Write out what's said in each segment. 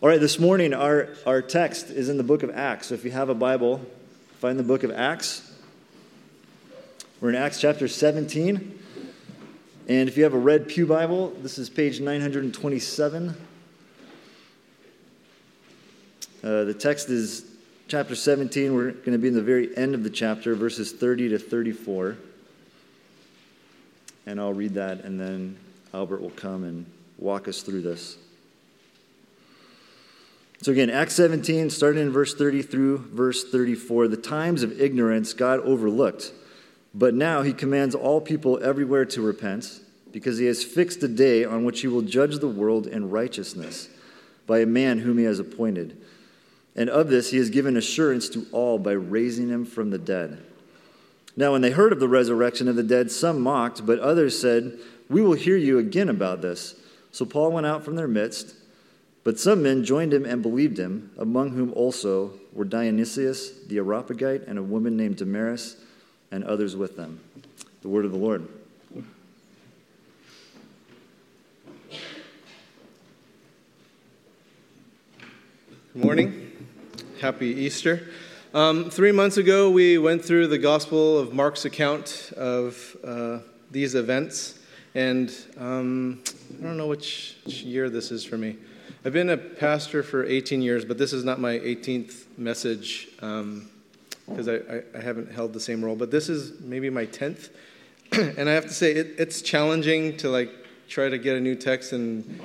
All right, this morning our, our text is in the book of Acts. So if you have a Bible, find the book of Acts. We're in Acts chapter 17. And if you have a red Pew Bible, this is page 927. Uh, the text is chapter 17. We're going to be in the very end of the chapter, verses 30 to 34. And I'll read that, and then Albert will come and walk us through this. So, again, Acts 17, starting in verse 30 through verse 34. The times of ignorance God overlooked, but now he commands all people everywhere to repent, because he has fixed a day on which he will judge the world in righteousness by a man whom he has appointed. And of this he has given assurance to all by raising him from the dead. Now, when they heard of the resurrection of the dead, some mocked, but others said, We will hear you again about this. So Paul went out from their midst, but some men joined him and believed him, among whom also were Dionysius the Areopagite and a woman named Damaris, and others with them. The word of the Lord. Good morning. Happy Easter. Um, three months ago, we went through the Gospel of Mark's account of uh, these events, and um, I don't know which, which, year this is for me. I've been a pastor for 18 years, but this is not my 18th message because um, I, I, haven't held the same role. But this is maybe my 10th, and I have to say it, it's challenging to like try to get a new text and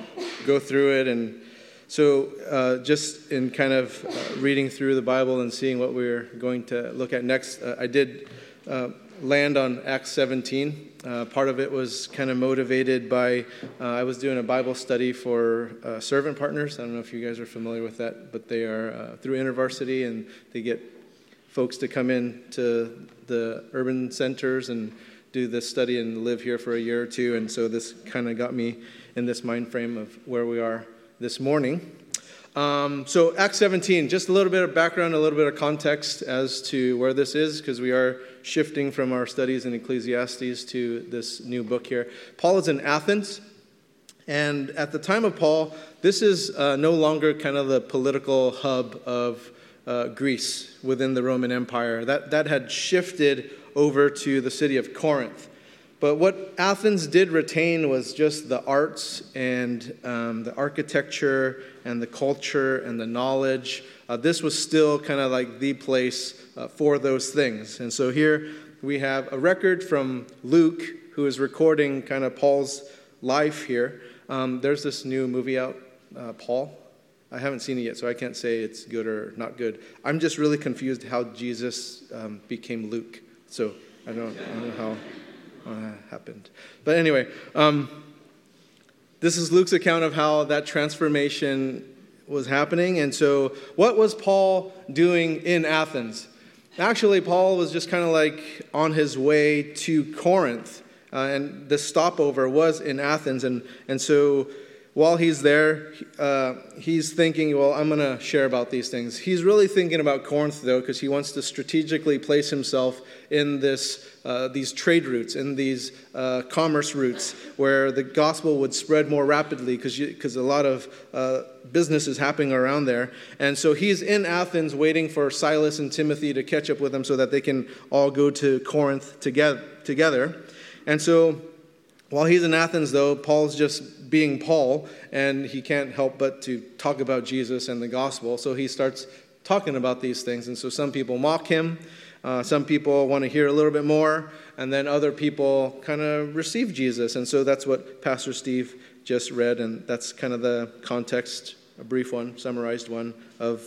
go through it and so, uh, just in kind of uh, reading through the Bible and seeing what we're going to look at next, uh, I did uh, land on Acts 17. Uh, part of it was kind of motivated by uh, I was doing a Bible study for servant partners. I don't know if you guys are familiar with that, but they are through InterVarsity and they get folks to come in to the urban centers and do this study and live here for a year or two. And so this kind of got me in this mind frame of where we are this morning. Um, so, Acts 17, just a little bit of background, a little bit of context as to where this is, because we are shifting from our studies in Ecclesiastes to this new book here. Paul is in Athens, and at the time of Paul, this is uh, no longer kind of the political hub of uh, Greece within the Roman Empire. That, that had shifted over to the city of Corinth. But what Athens did retain was just the arts and um, the architecture and the culture and the knowledge. Uh, this was still kind of like the place uh, for those things. And so here we have a record from Luke, who is recording kind of Paul's life here. Um, there's this new movie out, uh, Paul. I haven't seen it yet, so I can't say it's good or not good. I'm just really confused how Jesus um, became Luke. So I don't, I don't know how happened. But anyway, um, this is Luke's account of how that transformation was happening. And so, what was Paul doing in Athens? Actually, Paul was just kind of like on his way to Corinth. Uh, and the stopover was in Athens. And, and so while he's there, uh, he's thinking, well, I'm going to share about these things. He's really thinking about Corinth, though, because he wants to strategically place himself in this, uh, these trade routes, in these uh, commerce routes, where the gospel would spread more rapidly, because a lot of uh, business is happening around there. And so he's in Athens waiting for Silas and Timothy to catch up with him so that they can all go to Corinth together. together. And so while he's in Athens, though, Paul's just being Paul, and he can't help but to talk about Jesus and the gospel. So he starts talking about these things. And so some people mock him, uh, some people want to hear a little bit more, and then other people kind of receive Jesus. And so that's what Pastor Steve just read, and that's kind of the context, a brief one, summarized one, of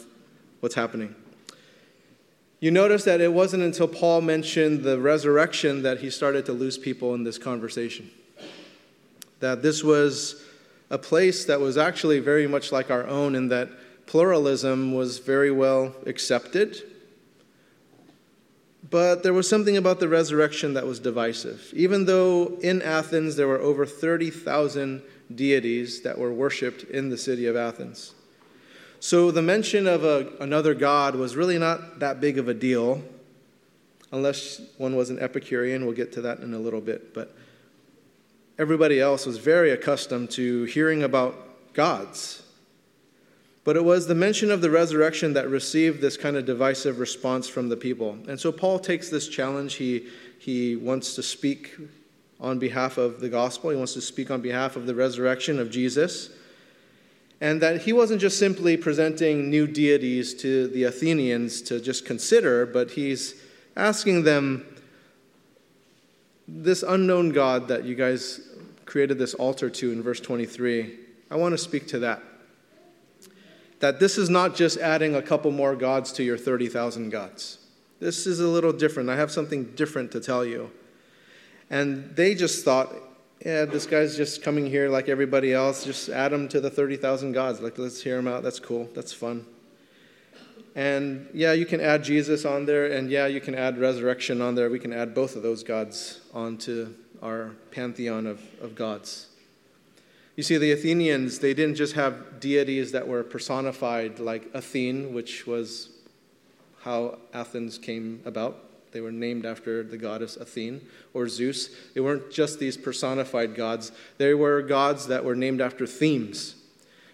what's happening. You notice that it wasn't until Paul mentioned the resurrection that he started to lose people in this conversation that this was a place that was actually very much like our own in that pluralism was very well accepted. But there was something about the resurrection that was divisive. Even though in Athens there were over 30,000 deities that were worshiped in the city of Athens. So the mention of a, another god was really not that big of a deal, unless one was an Epicurean. We'll get to that in a little bit. But everybody else was very accustomed to hearing about gods. But it was the mention of the resurrection that received this kind of divisive response from the people. And so Paul takes this challenge. He, he wants to speak on behalf of the gospel, he wants to speak on behalf of the resurrection of Jesus. And that he wasn't just simply presenting new deities to the Athenians to just consider, but he's asking them this unknown God that you guys created this altar to in verse 23. I want to speak to that that this is not just adding a couple more gods to your 30,000 gods. This is a little different. I have something different to tell you. And they just thought, yeah, this guy's just coming here like everybody else. Just add him to the 30,000 gods. Like, let's hear him out. That's cool. That's fun. And yeah, you can add Jesus on there. And yeah, you can add resurrection on there. We can add both of those gods onto our pantheon of, of gods. You see, the Athenians, they didn't just have deities that were personified like Athene, which was how Athens came about. They were named after the goddess Athene or Zeus. They weren't just these personified gods, they were gods that were named after themes.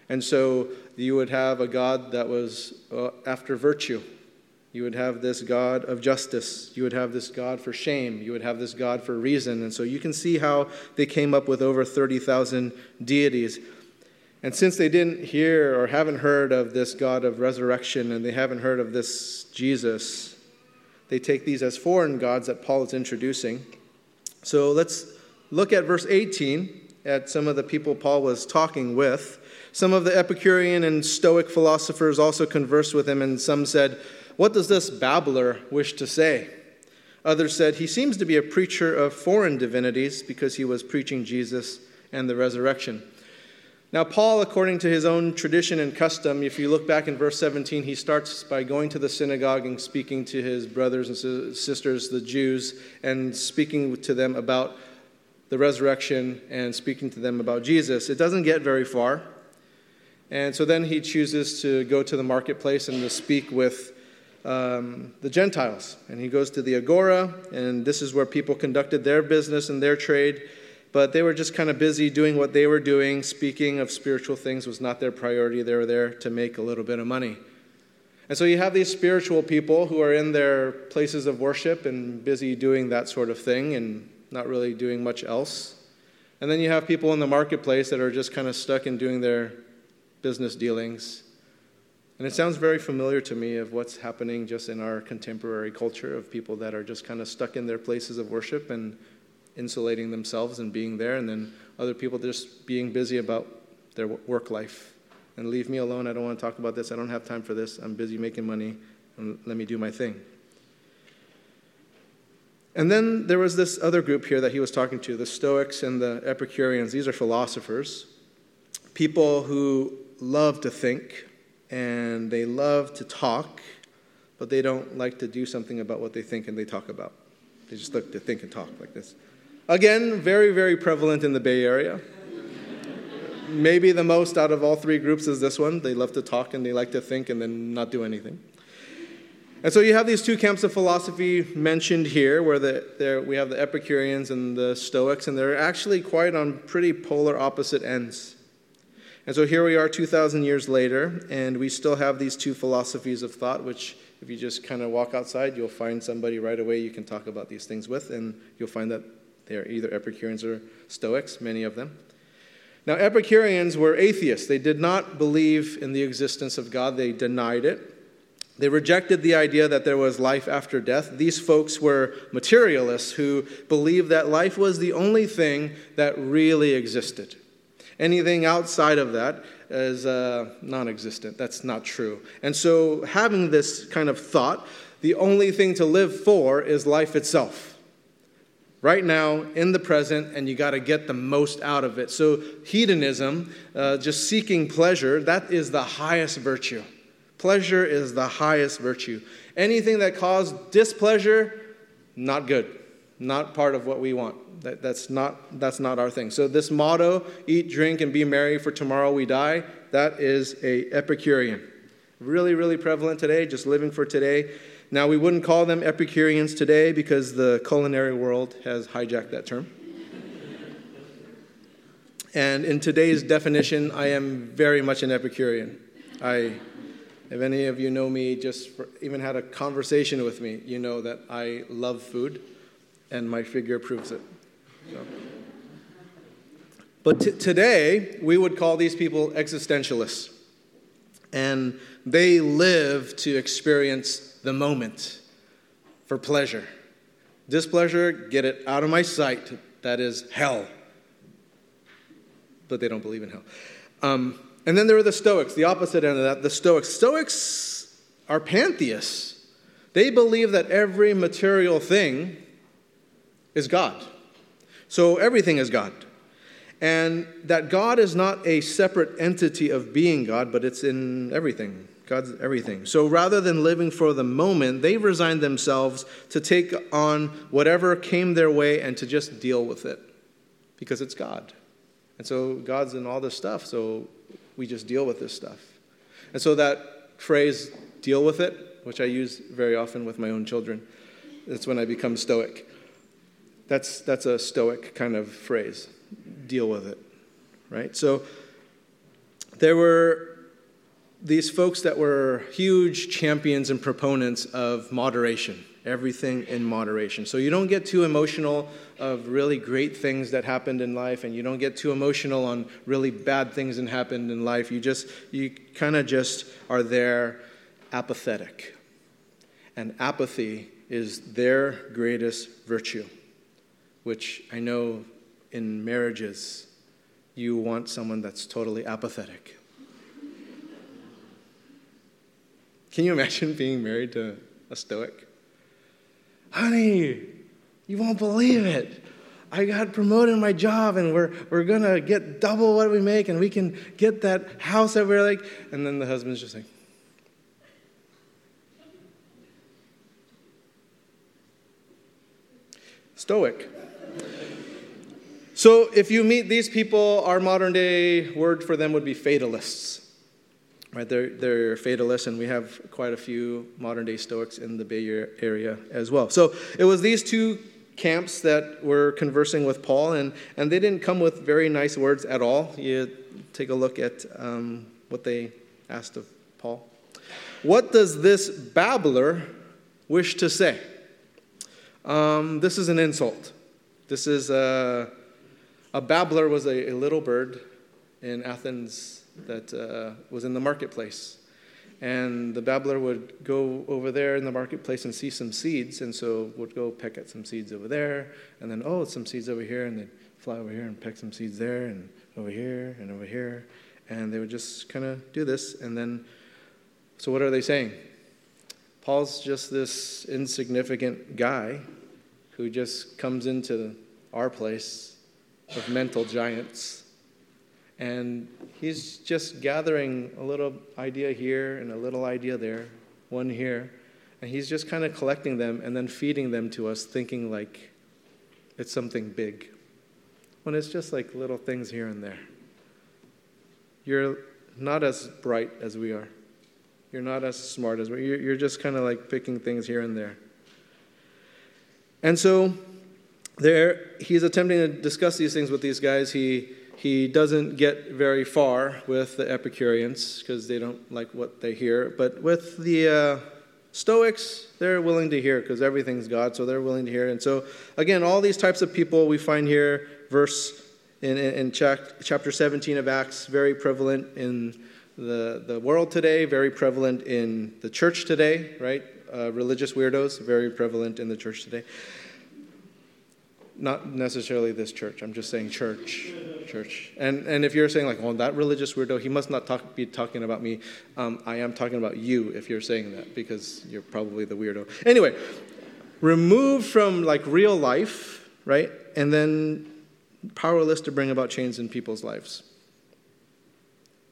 And so you would have a god that was uh, after virtue, you would have this God of justice. You would have this God for shame. You would have this God for reason. And so you can see how they came up with over 30,000 deities. And since they didn't hear or haven't heard of this God of resurrection and they haven't heard of this Jesus, they take these as foreign gods that Paul is introducing. So let's look at verse 18 at some of the people Paul was talking with. Some of the Epicurean and Stoic philosophers also conversed with him, and some said, what does this babbler wish to say? Others said, He seems to be a preacher of foreign divinities because he was preaching Jesus and the resurrection. Now, Paul, according to his own tradition and custom, if you look back in verse 17, he starts by going to the synagogue and speaking to his brothers and sisters, the Jews, and speaking to them about the resurrection and speaking to them about Jesus. It doesn't get very far. And so then he chooses to go to the marketplace and to speak with um, the Gentiles. And he goes to the Agora, and this is where people conducted their business and their trade. But they were just kind of busy doing what they were doing. Speaking of spiritual things was not their priority. They were there to make a little bit of money. And so you have these spiritual people who are in their places of worship and busy doing that sort of thing and not really doing much else. And then you have people in the marketplace that are just kind of stuck in doing their business dealings and it sounds very familiar to me of what's happening just in our contemporary culture of people that are just kind of stuck in their places of worship and insulating themselves and being there, and then other people just being busy about their work life. And leave me alone. I don't want to talk about this. I don't have time for this. I'm busy making money. And let me do my thing. And then there was this other group here that he was talking to the Stoics and the Epicureans. These are philosophers, people who love to think, and they love to talk, but they don't like to do something about what they think and they talk about. They just like to think and talk like this. Again, very, very prevalent in the Bay Area. Maybe the most out of all three groups is this one. They love to talk and they like to think and then not do anything. And so you have these two camps of philosophy mentioned here, where the, we have the Epicureans and the Stoics, and they're actually quite on pretty polar opposite ends. And so here we are 2,000 years later, and we still have these two philosophies of thought, which, if you just kind of walk outside, you'll find somebody right away you can talk about these things with, and you'll find that they're either Epicureans or Stoics, many of them. Now, Epicureans were atheists. They did not believe in the existence of God, they denied it. They rejected the idea that there was life after death. These folks were materialists who believed that life was the only thing that really existed. Anything outside of that is uh, non existent. That's not true. And so, having this kind of thought, the only thing to live for is life itself. Right now, in the present, and you got to get the most out of it. So, hedonism, uh, just seeking pleasure, that is the highest virtue. Pleasure is the highest virtue. Anything that caused displeasure, not good, not part of what we want. That, that's, not, that's not our thing. So this motto, eat, drink, and be merry, for tomorrow we die, that is a Epicurean. Really, really prevalent today, just living for today. Now, we wouldn't call them Epicureans today because the culinary world has hijacked that term. and in today's definition, I am very much an Epicurean. I, if any of you know me, just for, even had a conversation with me, you know that I love food, and my figure proves it. So. But t- today, we would call these people existentialists. And they live to experience the moment for pleasure. Displeasure, get it out of my sight. That is hell. But they don't believe in hell. Um, and then there are the Stoics, the opposite end of that, the Stoics. Stoics are pantheists. They believe that every material thing is God. So everything is God. And that God is not a separate entity of being God, but it's in everything. God's everything. So rather than living for the moment, they resigned themselves to take on whatever came their way and to just deal with it because it's God. And so God's in all this stuff, so we just deal with this stuff. And so that phrase, deal with it, which I use very often with my own children, that's when I become stoic. That's, that's a stoic kind of phrase. Deal with it, right? So there were these folks that were huge champions and proponents of moderation, everything in moderation. So you don't get too emotional of really great things that happened in life, and you don't get too emotional on really bad things that happened in life. You just, you kind of just are there apathetic. And apathy is their greatest virtue, which I know in marriages, you want someone that's totally apathetic Can you imagine being married to a Stoic? Honey, you won't believe it. I got promoted in my job and we're, we're to get double what we make and we can get that house that we're like. And then the husband's just like, Stoic. So if you meet these people, our modern day word for them would be fatalists. Right, they're, they're fatalists, and we have quite a few modern day Stoics in the Bay Area as well. So it was these two camps that were conversing with Paul, and, and they didn't come with very nice words at all. You take a look at um, what they asked of Paul. What does this babbler wish to say? Um, this is an insult. This is a, a babbler was a, a little bird in Athens that uh, was in the marketplace. And the babbler would go over there in the marketplace and see some seeds, and so would go peck at some seeds over there, and then, oh, some seeds over here, and they'd fly over here and peck some seeds there, and over here, and over here. And they would just kind of do this, and then, so what are they saying? Paul's just this insignificant guy who just comes into our place of mental giants and he's just gathering a little idea here and a little idea there, one here. And he's just kind of collecting them and then feeding them to us, thinking like it's something big. When it's just like little things here and there. You're not as bright as we are. You're not as smart as we are. You're just kind of like picking things here and there. And so there, he's attempting to discuss these things with these guys. He he doesn't get very far with the Epicureans because they don't like what they hear. But with the uh, Stoics, they're willing to hear because everything's God, so they're willing to hear. And so, again, all these types of people we find here, verse in, in, in chapter 17 of Acts, very prevalent in the, the world today, very prevalent in the church today, right? Uh, religious weirdos, very prevalent in the church today. Not necessarily this church. I'm just saying church, church. And and if you're saying like, well, that religious weirdo, he must not talk, be talking about me. Um, I am talking about you if you're saying that because you're probably the weirdo. Anyway, removed from like real life, right? And then powerless to bring about change in people's lives.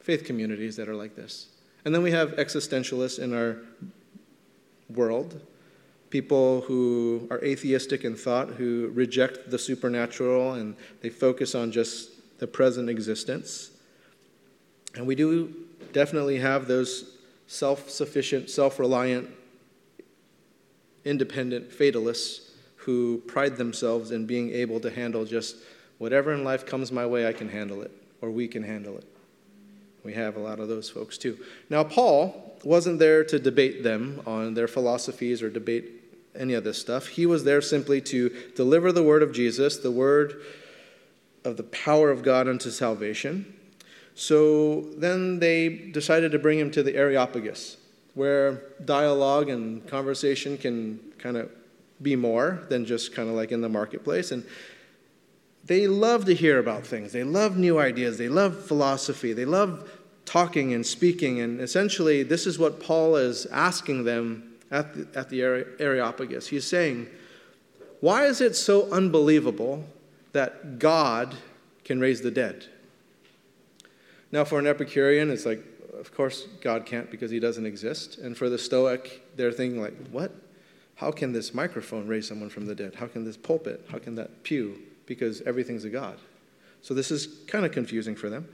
Faith communities that are like this. And then we have existentialists in our world people who are atheistic in thought, who reject the supernatural and they focus on just the present existence. And we do definitely have those self sufficient, self reliant, independent fatalists who pride themselves in being able to handle just whatever in life comes my way, I can handle it, or we can handle it. We have a lot of those folks too. Now, Paul wasn't there to debate them on their philosophies or debate any of this stuff. He was there simply to deliver the word of Jesus, the word of the power of God unto salvation. So then they decided to bring him to the Areopagus, where dialogue and conversation can kind of be more than just kind of like in the marketplace. And they love to hear about things. They love new ideas. They love philosophy. They love talking and speaking. And essentially, this is what Paul is asking them at the, at the Areopagus. He's saying, Why is it so unbelievable that God can raise the dead? Now, for an Epicurean, it's like, of course, God can't because he doesn't exist. And for the Stoic, they're thinking, like, what? How can this microphone raise someone from the dead? How can this pulpit? How can that pew? Because everything's a God. So this is kind of confusing for them.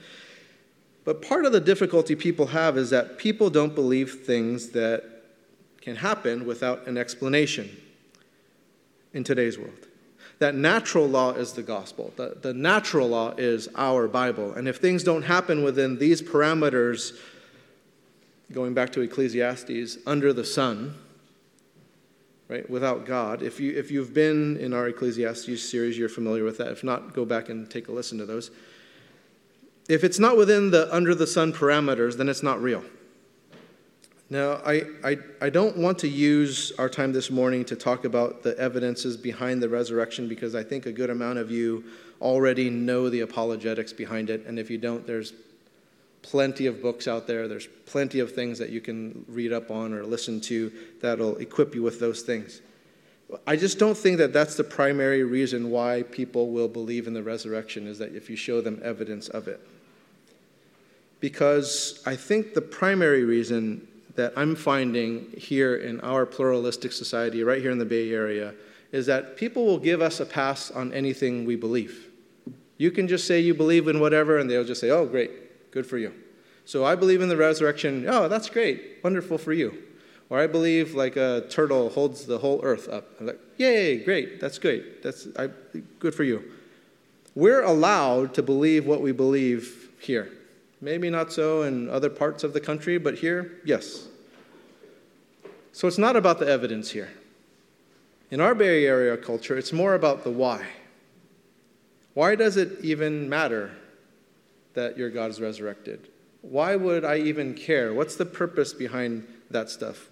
But part of the difficulty people have is that people don't believe things that can happen without an explanation in today's world. That natural law is the gospel. The, the natural law is our Bible. And if things don't happen within these parameters, going back to Ecclesiastes, under the sun, right? Without God. If, you, if you've been in our Ecclesiastes series, you're familiar with that. If not, go back and take a listen to those. If it's not within the under the sun parameters, then it's not real. Now, I, I, I don't want to use our time this morning to talk about the evidences behind the resurrection because I think a good amount of you already know the apologetics behind it. And if you don't, there's plenty of books out there. There's plenty of things that you can read up on or listen to that'll equip you with those things. I just don't think that that's the primary reason why people will believe in the resurrection is that if you show them evidence of it. Because I think the primary reason that I'm finding here in our pluralistic society, right here in the Bay Area, is that people will give us a pass on anything we believe. You can just say you believe in whatever, and they'll just say, oh, great, Good for you. So I believe in the resurrection. Oh, that's great. Wonderful for you. Or I believe like a turtle holds the whole earth up. I'm like, yay, great. That's great. That's I, good for you. We're allowed to believe what we believe here. Maybe not so in other parts of the country, but here, yes. So it's not about the evidence here. In our Bay Area culture, it's more about the why. Why does it even matter that your God is resurrected? Why would I even care? What's the purpose behind that stuff?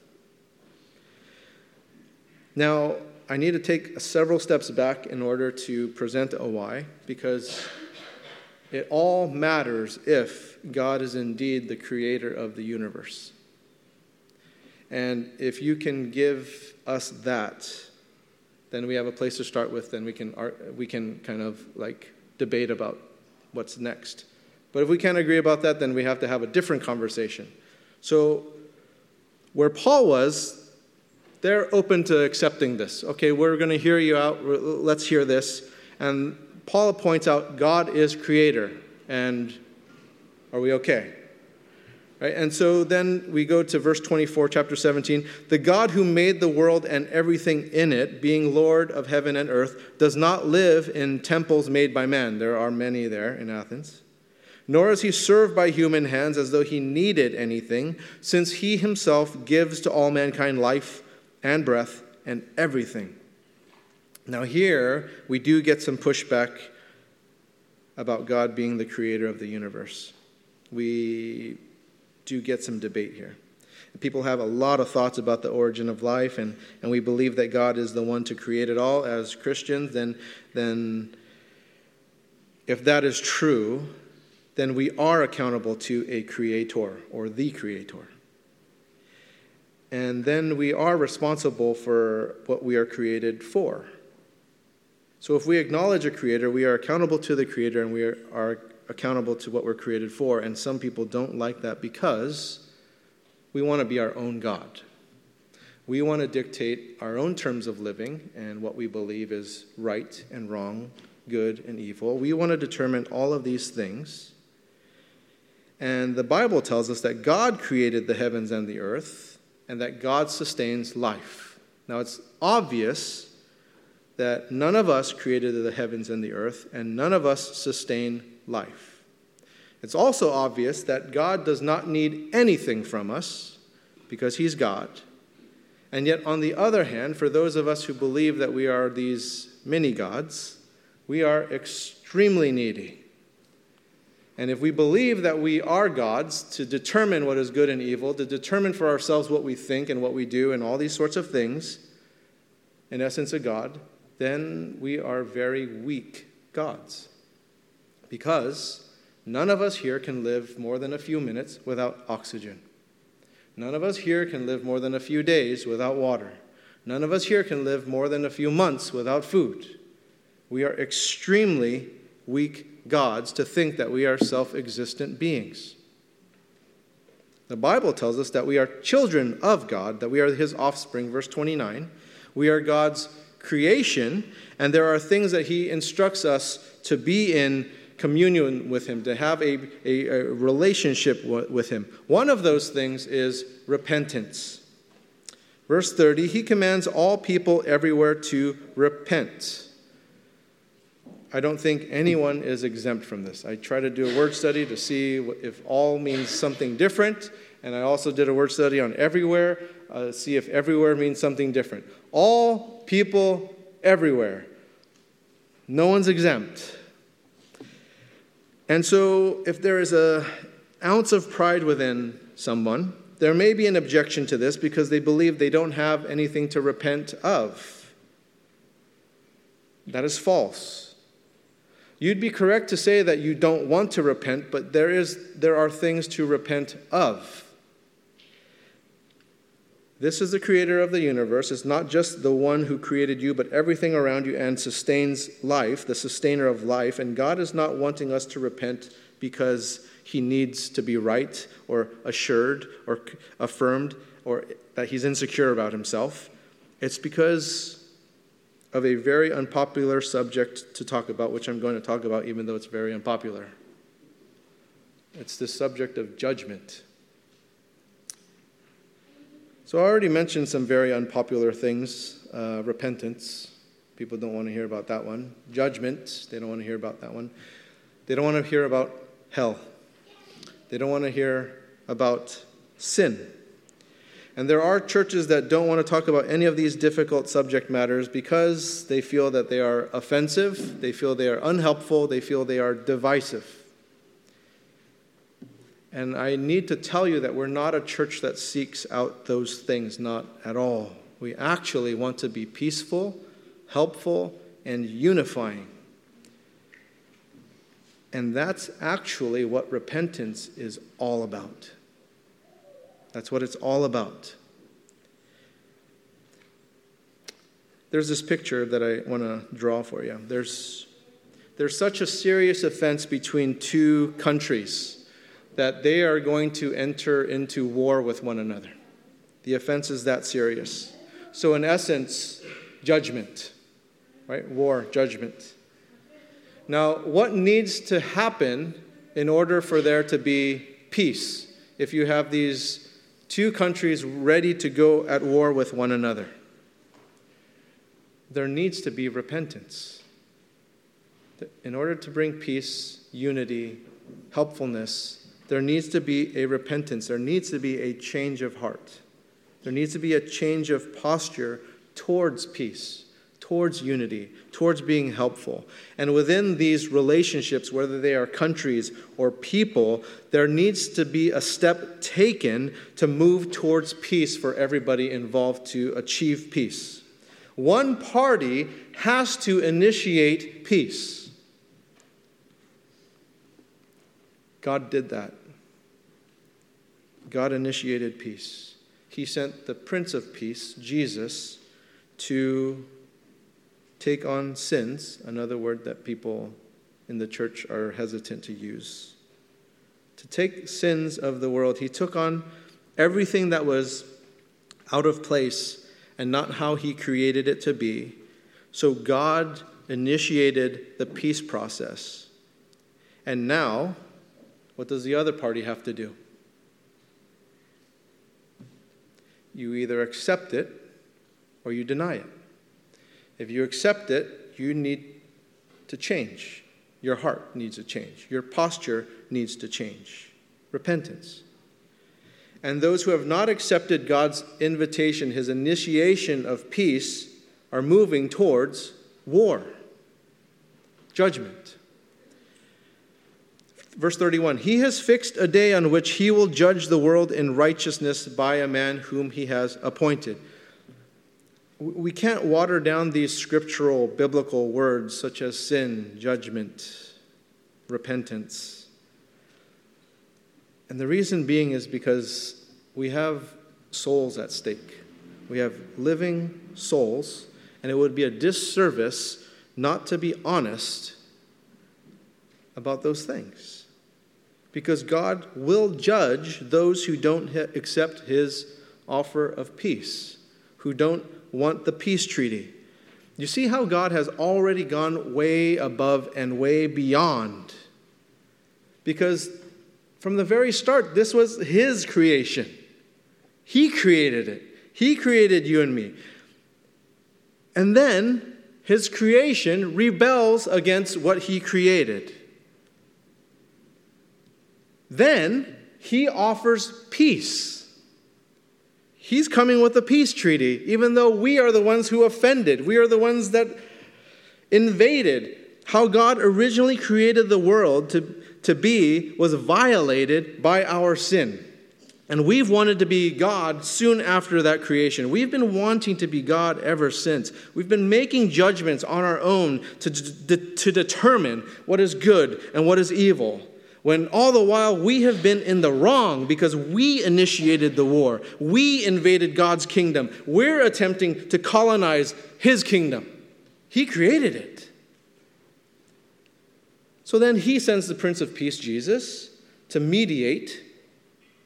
Now, I need to take several steps back in order to present a why, because it all matters if God is indeed the creator of the universe. And if you can give us that, then we have a place to start with, then we can, we can kind of like debate about what's next. But if we can't agree about that, then we have to have a different conversation. So, where Paul was, they're open to accepting this. Okay, we're going to hear you out. Let's hear this. And Paul points out God is creator. And are we okay? Right? And so then we go to verse 24, chapter 17. The God who made the world and everything in it, being Lord of heaven and earth, does not live in temples made by man. There are many there in Athens nor is he served by human hands as though he needed anything, since he himself gives to all mankind life and breath and everything. Now, here we do get some pushback about God being the creator of the universe. We do get some debate here. People have a lot of thoughts about the origin of life, and, and we believe that God is the one to create it all as Christians. Then, then, if that is true, then we are accountable to a creator or the creator. And then we are responsible for what we are created for. So if we acknowledge a creator, we are accountable to the creator and we are, are accountable to what we're created for. And some people don't like that because we want to be our own God. We want to dictate our own terms of living and what we believe is right and wrong, good and evil. We want to determine all of these things. And the Bible tells us that God created the heavens and the earth, and that God sustains life. Now, it's obvious that none of us created the heavens and the earth, and none of us sustain life. It's also obvious that God does not need anything from us because He's God. And yet, on the other hand, for those of us who believe that we are these mini gods, we are extremely needy. And if we believe that we are gods to determine what is good and evil, to determine for ourselves what we think and what we do and all these sorts of things, in essence, a God, then we are very weak gods. Because none of us here can live more than a few minutes without oxygen. None of us here can live more than a few days without water. None of us here can live more than a few months without food. We are extremely weak gods to think that we are self existent beings. The Bible tells us that we are children of God, that we are his offspring, verse 29. We are God's creation, and there are things that he instructs us to be in communion with him, to have a, a, a relationship with him. One of those things is repentance. Verse 30 He commands all people everywhere to repent. I don't think anyone is exempt from this. I try to do a word study to see if all means something different, and I also did a word study on everywhere, uh, see if everywhere means something different. All people everywhere. No one's exempt. And so, if there is an ounce of pride within someone, there may be an objection to this because they believe they don't have anything to repent of. That is false. You'd be correct to say that you don't want to repent, but there, is, there are things to repent of. This is the creator of the universe. It's not just the one who created you, but everything around you and sustains life, the sustainer of life. And God is not wanting us to repent because he needs to be right or assured or affirmed or that he's insecure about himself. It's because of a very unpopular subject to talk about, which I'm going to talk about even though it's very unpopular. It's the subject of judgment. So I already mentioned some very unpopular things uh, repentance. People don't want to hear about that one. Judgment. They don't want to hear about that one. They don't want to hear about hell. They don't want to hear about sin. And there are churches that don't want to talk about any of these difficult subject matters because they feel that they are offensive, they feel they are unhelpful, they feel they are divisive. And I need to tell you that we're not a church that seeks out those things, not at all. We actually want to be peaceful, helpful, and unifying. And that's actually what repentance is all about. That's what it's all about. There's this picture that I want to draw for you. There's, there's such a serious offense between two countries that they are going to enter into war with one another. The offense is that serious. So, in essence, judgment, right? War, judgment. Now, what needs to happen in order for there to be peace if you have these two countries ready to go at war with one another? There needs to be repentance. In order to bring peace, unity, helpfulness, there needs to be a repentance. There needs to be a change of heart. There needs to be a change of posture towards peace, towards unity, towards being helpful. And within these relationships, whether they are countries or people, there needs to be a step taken to move towards peace for everybody involved to achieve peace. One party has to initiate peace. God did that. God initiated peace. He sent the Prince of Peace, Jesus, to take on sins, another word that people in the church are hesitant to use. To take sins of the world. He took on everything that was out of place and not how he created it to be. So God initiated the peace process. And now, what does the other party have to do? You either accept it or you deny it. If you accept it, you need to change. Your heart needs to change. Your posture needs to change. Repentance. And those who have not accepted God's invitation, his initiation of peace, are moving towards war, judgment. Verse 31 He has fixed a day on which he will judge the world in righteousness by a man whom he has appointed. We can't water down these scriptural, biblical words such as sin, judgment, repentance. And the reason being is because we have souls at stake. We have living souls, and it would be a disservice not to be honest about those things because God will judge those who don't accept his offer of peace, who don't want the peace treaty. You see how God has already gone way above and way beyond. Because from the very start, this was his creation. He created it, he created you and me. And then his creation rebels against what he created. Then he offers peace. He's coming with a peace treaty, even though we are the ones who offended. We are the ones that invaded. How God originally created the world to, to be was violated by our sin. And we've wanted to be God soon after that creation. We've been wanting to be God ever since. We've been making judgments on our own to, to, to determine what is good and what is evil when all the while we have been in the wrong because we initiated the war. We invaded God's kingdom. We're attempting to colonize His kingdom. He created it. So then He sends the Prince of Peace, Jesus, to mediate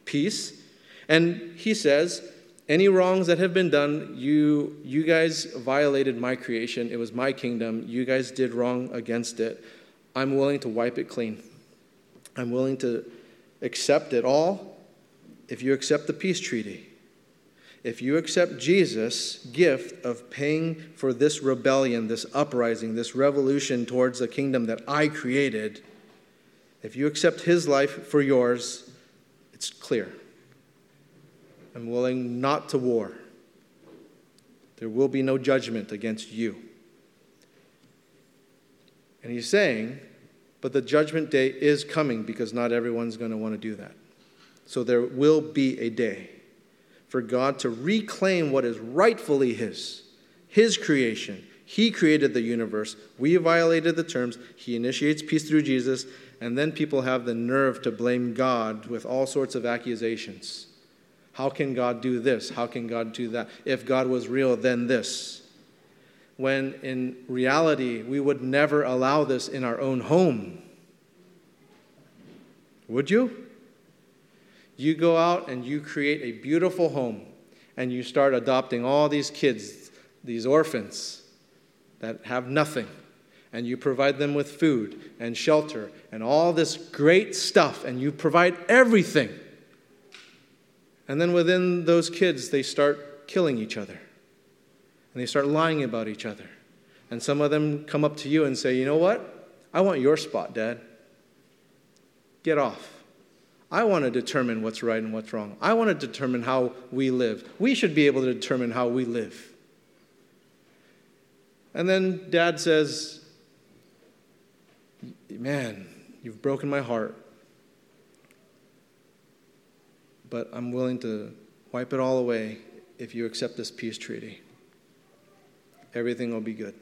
peace. And He says, any wrongs that have been done, you, you guys violated my creation. It was my kingdom. You guys did wrong against it. I'm willing to wipe it clean. I'm willing to accept it all if you accept the peace treaty. If you accept Jesus' gift of paying for this rebellion, this uprising, this revolution towards the kingdom that I created, if you accept his life for yours, it's clear. I'm willing not to war. There will be no judgment against you. And he's saying, but the judgment day is coming because not everyone's going to want to do that. So there will be a day for God to reclaim what is rightfully His, His creation. He created the universe. We violated the terms. He initiates peace through Jesus. And then people have the nerve to blame God with all sorts of accusations. How can God do this? How can God do that? If God was real, then this when in reality we would never allow this in our own home. Would you? You go out and you create a beautiful home and you start adopting all these kids, these orphans that have nothing, and you provide them with food and shelter and all this great stuff, and you provide everything. And then within those kids, they start killing each other and they start lying about each other. And some of them come up to you and say, You know what? I want your spot, Dad. Get off. I want to determine what's right and what's wrong. I want to determine how we live. We should be able to determine how we live. And then dad says, Man, you've broken my heart. But I'm willing to wipe it all away if you accept this peace treaty everything will be good.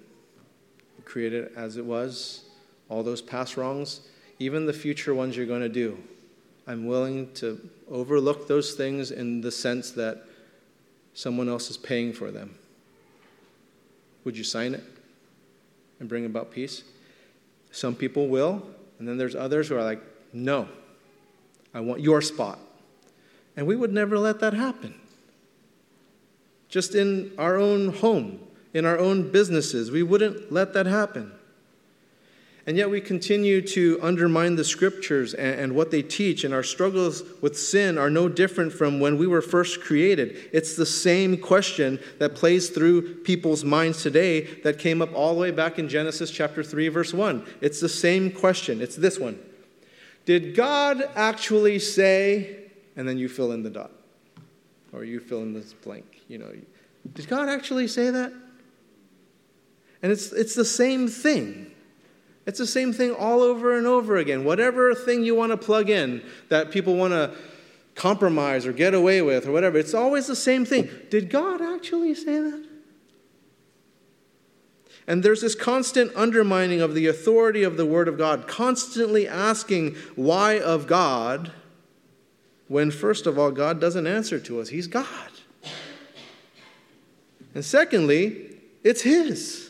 Create it as it was, all those past wrongs, even the future ones you're going to do. I'm willing to overlook those things in the sense that someone else is paying for them. Would you sign it and bring about peace? Some people will, and then there's others who are like, no, I want your spot. And we would never let that happen. Just in our own home, in our own businesses. We wouldn't let that happen. And yet we continue to undermine the scriptures and, and, what they teach, and our struggles with sin are no different from when we were first created. It's the same question that plays through people's minds today that came up all the way back in Genesis chapter 3, verse 1. It's the same question. It's this one Did God actually say, and then you fill in the dot, or you fill in this blank, you know, did God actually say that? And it's, it's the same thing. It's the same thing all over and over again. Whatever thing you want to plug in that people want to compromise or get away with or whatever, it's always the same thing. Did God actually say that? And there's this constant undermining of the authority of the Word of God, constantly asking why of God, when first of all, God doesn't answer to us. He's God. And secondly, it's His.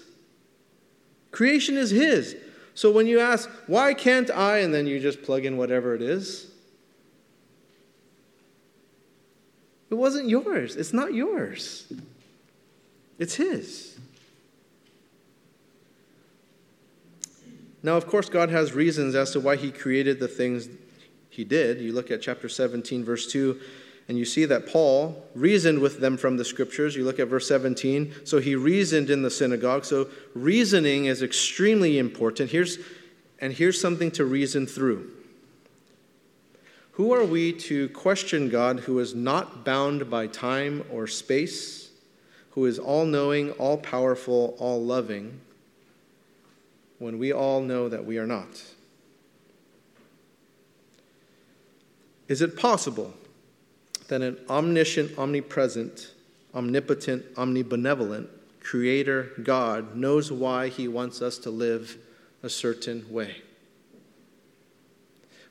Creation is His. So when you ask, why can't I, and then you just plug in whatever it is, it wasn't yours. It's not yours, it's His. Now, of course, God has reasons as to why He created the things He did. You look at chapter 17, verse 2. And you see that Paul reasoned with them from the scriptures. You look at verse 17. So he reasoned in the synagogue. So reasoning is extremely important. Here's, and here's something to reason through. Who are we to question God who is not bound by time or space, who is all knowing, all powerful, all loving, when we all know that we are not? Is it possible that an omniscient, omnipresent, omnipotent, omnibenevolent creator God knows why he wants us to live a certain way.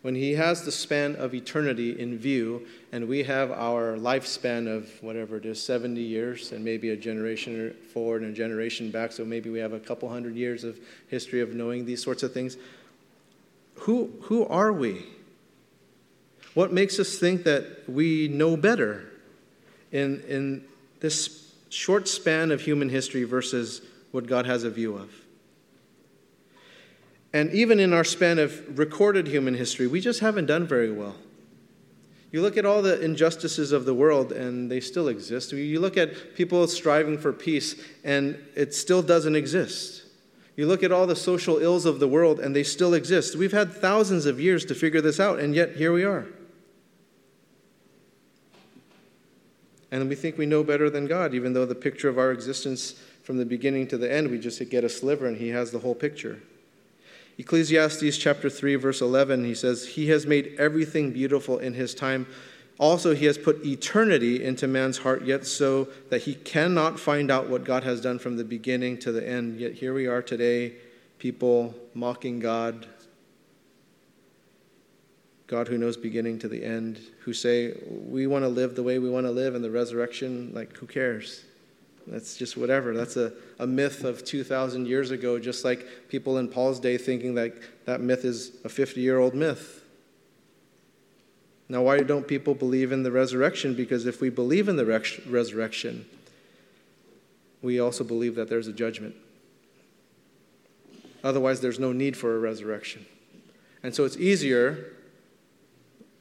When he has the span of eternity in view, and we have our lifespan of whatever it is, 70 years, and maybe a generation forward and a generation back, so maybe we have a couple hundred years of history of knowing these sorts of things. Who, who are we? What makes us think that we know better in, in this short span of human history versus what God has a view of? And even in our span of recorded human history, we just haven't done very well. You look at all the injustices of the world, and they still exist. You look at people striving for peace, and it still doesn't exist. You look at all the social ills of the world, and they still exist. We've had thousands of years to figure this out, and yet here we are. And we think we know better than God, even though the picture of our existence from the beginning to the end, we just get a sliver and He has the whole picture. Ecclesiastes chapter 3, verse 11, he says, He has made everything beautiful in His time. Also, He has put eternity into man's heart, yet so that he cannot find out what God has done from the beginning to the end. Yet here we are today, people mocking God, God who knows beginning to the end, who say, we want to live the way we want to live, and the resurrection, like, who cares? That's just whatever. That's a, a myth of 2,000 years ago, just like people in Paul's day thinking that that myth is a 50 year old myth. Now, why don't people believe in the resurrection? Because if we believe in the resurrection, we also believe that there's a judgment. Otherwise, there's no need for a resurrection. And so it's easier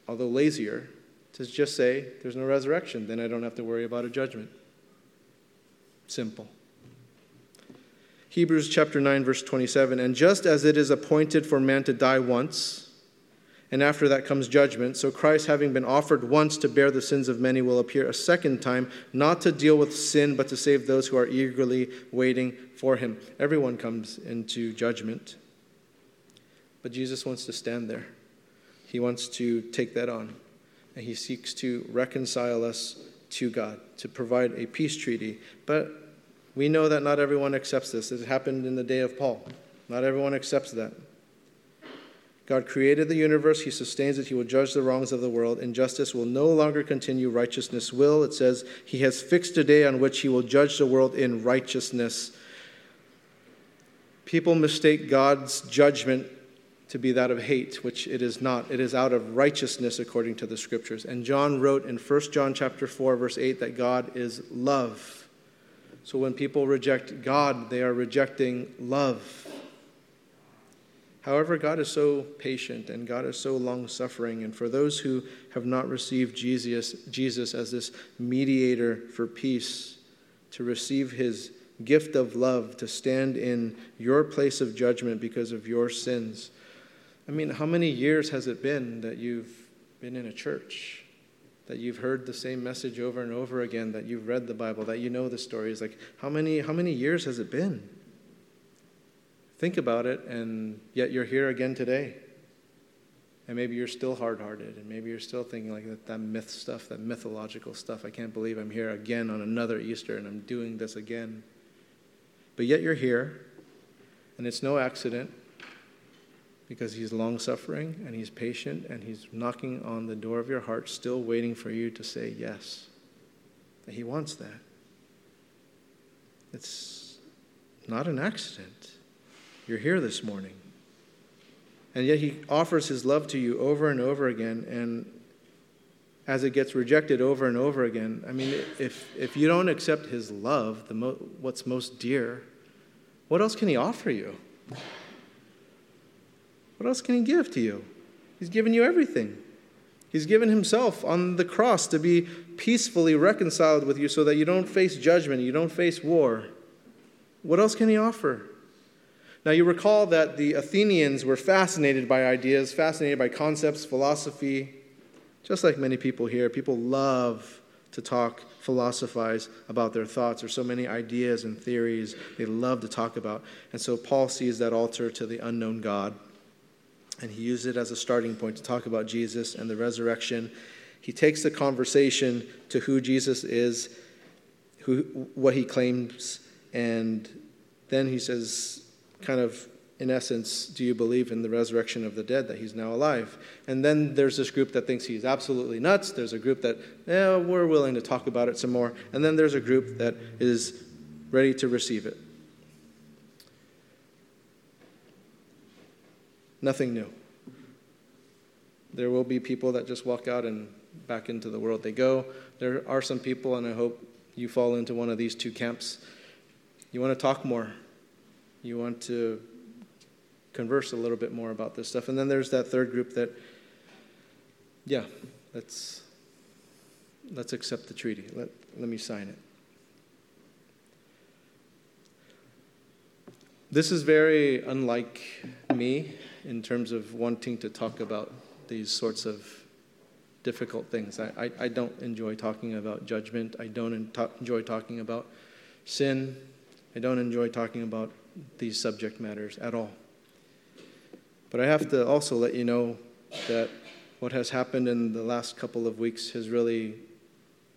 although lazier, to just say there's no resurrection. Then I don't have to worry about a judgment. Simple. Hebrews chapter 9, verse 27 And just as it is appointed for man to die once, and after that comes judgment, so Christ, having been offered once to bear the sins of many, will appear a second time, not to deal with sin, but to save those who are eagerly waiting for him. Everyone comes into judgment. But Jesus wants to stand there. He wants to take that on. And he seeks to reconcile us to God, to provide a peace treaty. But we know that not everyone accepts this. It happened in the day of Paul. Not everyone accepts that. God created the universe, He sustains it, He will judge the wrongs of the world. Injustice will no longer continue, righteousness will. It says, He has fixed a day on which He will judge the world in righteousness. People mistake God's judgment to be that of hate, which it is not. It is out of righteousness according to the scriptures. And John wrote in 1 John chapter 4 verse 8 that God is love. So when people reject God, they are rejecting love. However, God is so patient and God is so long suffering. And for those who have not received Jesus, Jesus as this mediator for peace, to receive his gift of love, to stand in your place of judgment because of your sins. I mean, how many years has it been that you've been in a church? That you've heard the same message over and over again, that you've read the Bible, that you know the stories. Like, how many, how many years has it been? Think about it, and yet you're here again today. And maybe you're still hard hearted, and maybe you're still thinking like that, that myth stuff, that mythological stuff. I can't believe I'm here again on another Easter and I'm doing this again. But yet you're here, and it's no accident because He's long suffering and He's patient and He's knocking on the door of your heart, still waiting for you to say yes. He wants that. It's not an accident. You're here this morning. And yet he offers his love to you over and over again. And as it gets rejected over and over again, I mean, if, if you don't accept his love, the mo- what's most dear, what else can he offer you? What else can he give to you? He's given you everything. He's given himself on the cross to be peacefully reconciled with you so that you don't face judgment, you don't face war. What else can he offer? Now, you recall that the Athenians were fascinated by ideas, fascinated by concepts, philosophy. Just like many people here, people love to talk, philosophize about their thoughts. There's so many ideas and theories they love to talk about. And so Paul sees that altar to the unknown God, and he used it as a starting point to talk about Jesus and the resurrection. He takes the conversation to who Jesus is, who, what he claims, and then he says, kind of, in essence, do you believe in the resurrection of the dead, that he's now alive? And then there's this group that thinks he's absolutely nuts. There's a group that, yeah, we're willing to talk about it some more. And then there's a group that is ready to receive it. Nothing new. There will be people that just walk out and back into the world they go. There are some people, and I hope you fall into one of these two camps. You want to talk more you want to converse a little bit more about this stuff. And then there's that third group that, yeah, let's let's accept the treaty. Let, let me sign it. This is very unlike me in terms of wanting to talk about these sorts of difficult things. I, I, I don't enjoy talking about judgment. I don't enjoy talking about sin. I don't enjoy talking about these subject matters at all. But I have to also let you know that what has happened in the last couple of weeks has really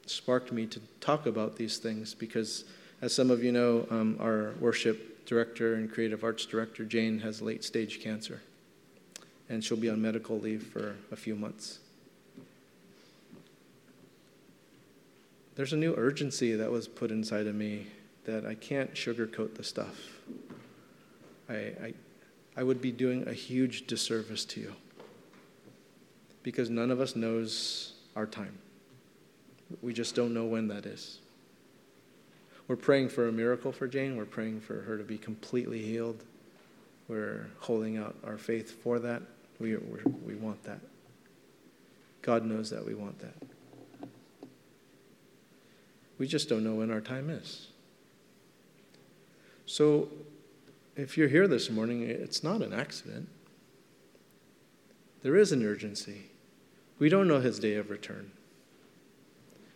sparked me to talk about these things because, as some of you know, um, our worship director and creative arts director, Jane, has late stage cancer. And she'll be on medical leave for a few months. There's a new urgency that was put inside of me that I can't sugarcoat the stuff. I, I, I would be doing a huge disservice to you because none of us knows our time. We just don't know when that is. We're praying for a miracle for Jane. We're praying for her to be completely healed. We're holding out our faith for that. We, we want that. God knows that we want that. We just don't know when our time is. So if you're here this morning, it's not an accident. There is an urgency. We don't know his day of return.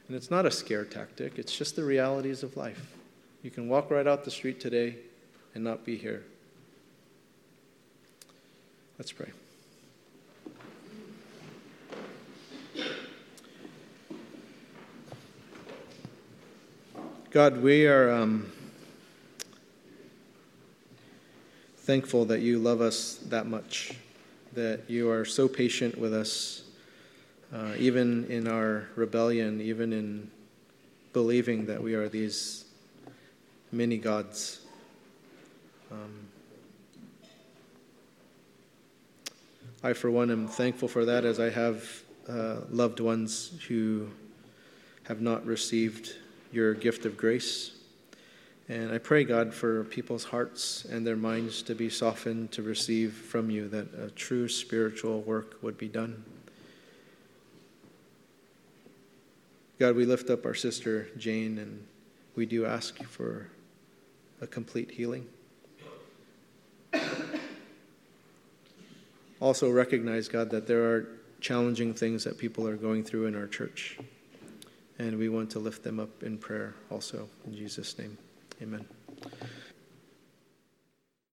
And it's not a scare tactic, it's just the realities of life. You can walk right out the street today and not be here. Let's pray. God, we are. Um, thankful that you love us that much, that you are so patient with us, uh, even in our rebellion, even in believing that we are these many gods. Um, I, for one, am thankful for that as I have uh, loved ones who have not received your gift of grace. And I pray, God, for people's hearts and their minds to be softened to receive from you that a true spiritual work would be done. God, we lift up our sister Jane and we do ask you for a complete healing. Also, recognize, God, that there are challenging things that people are going through in our church. And we want to lift them up in prayer also. In Jesus' name, amen.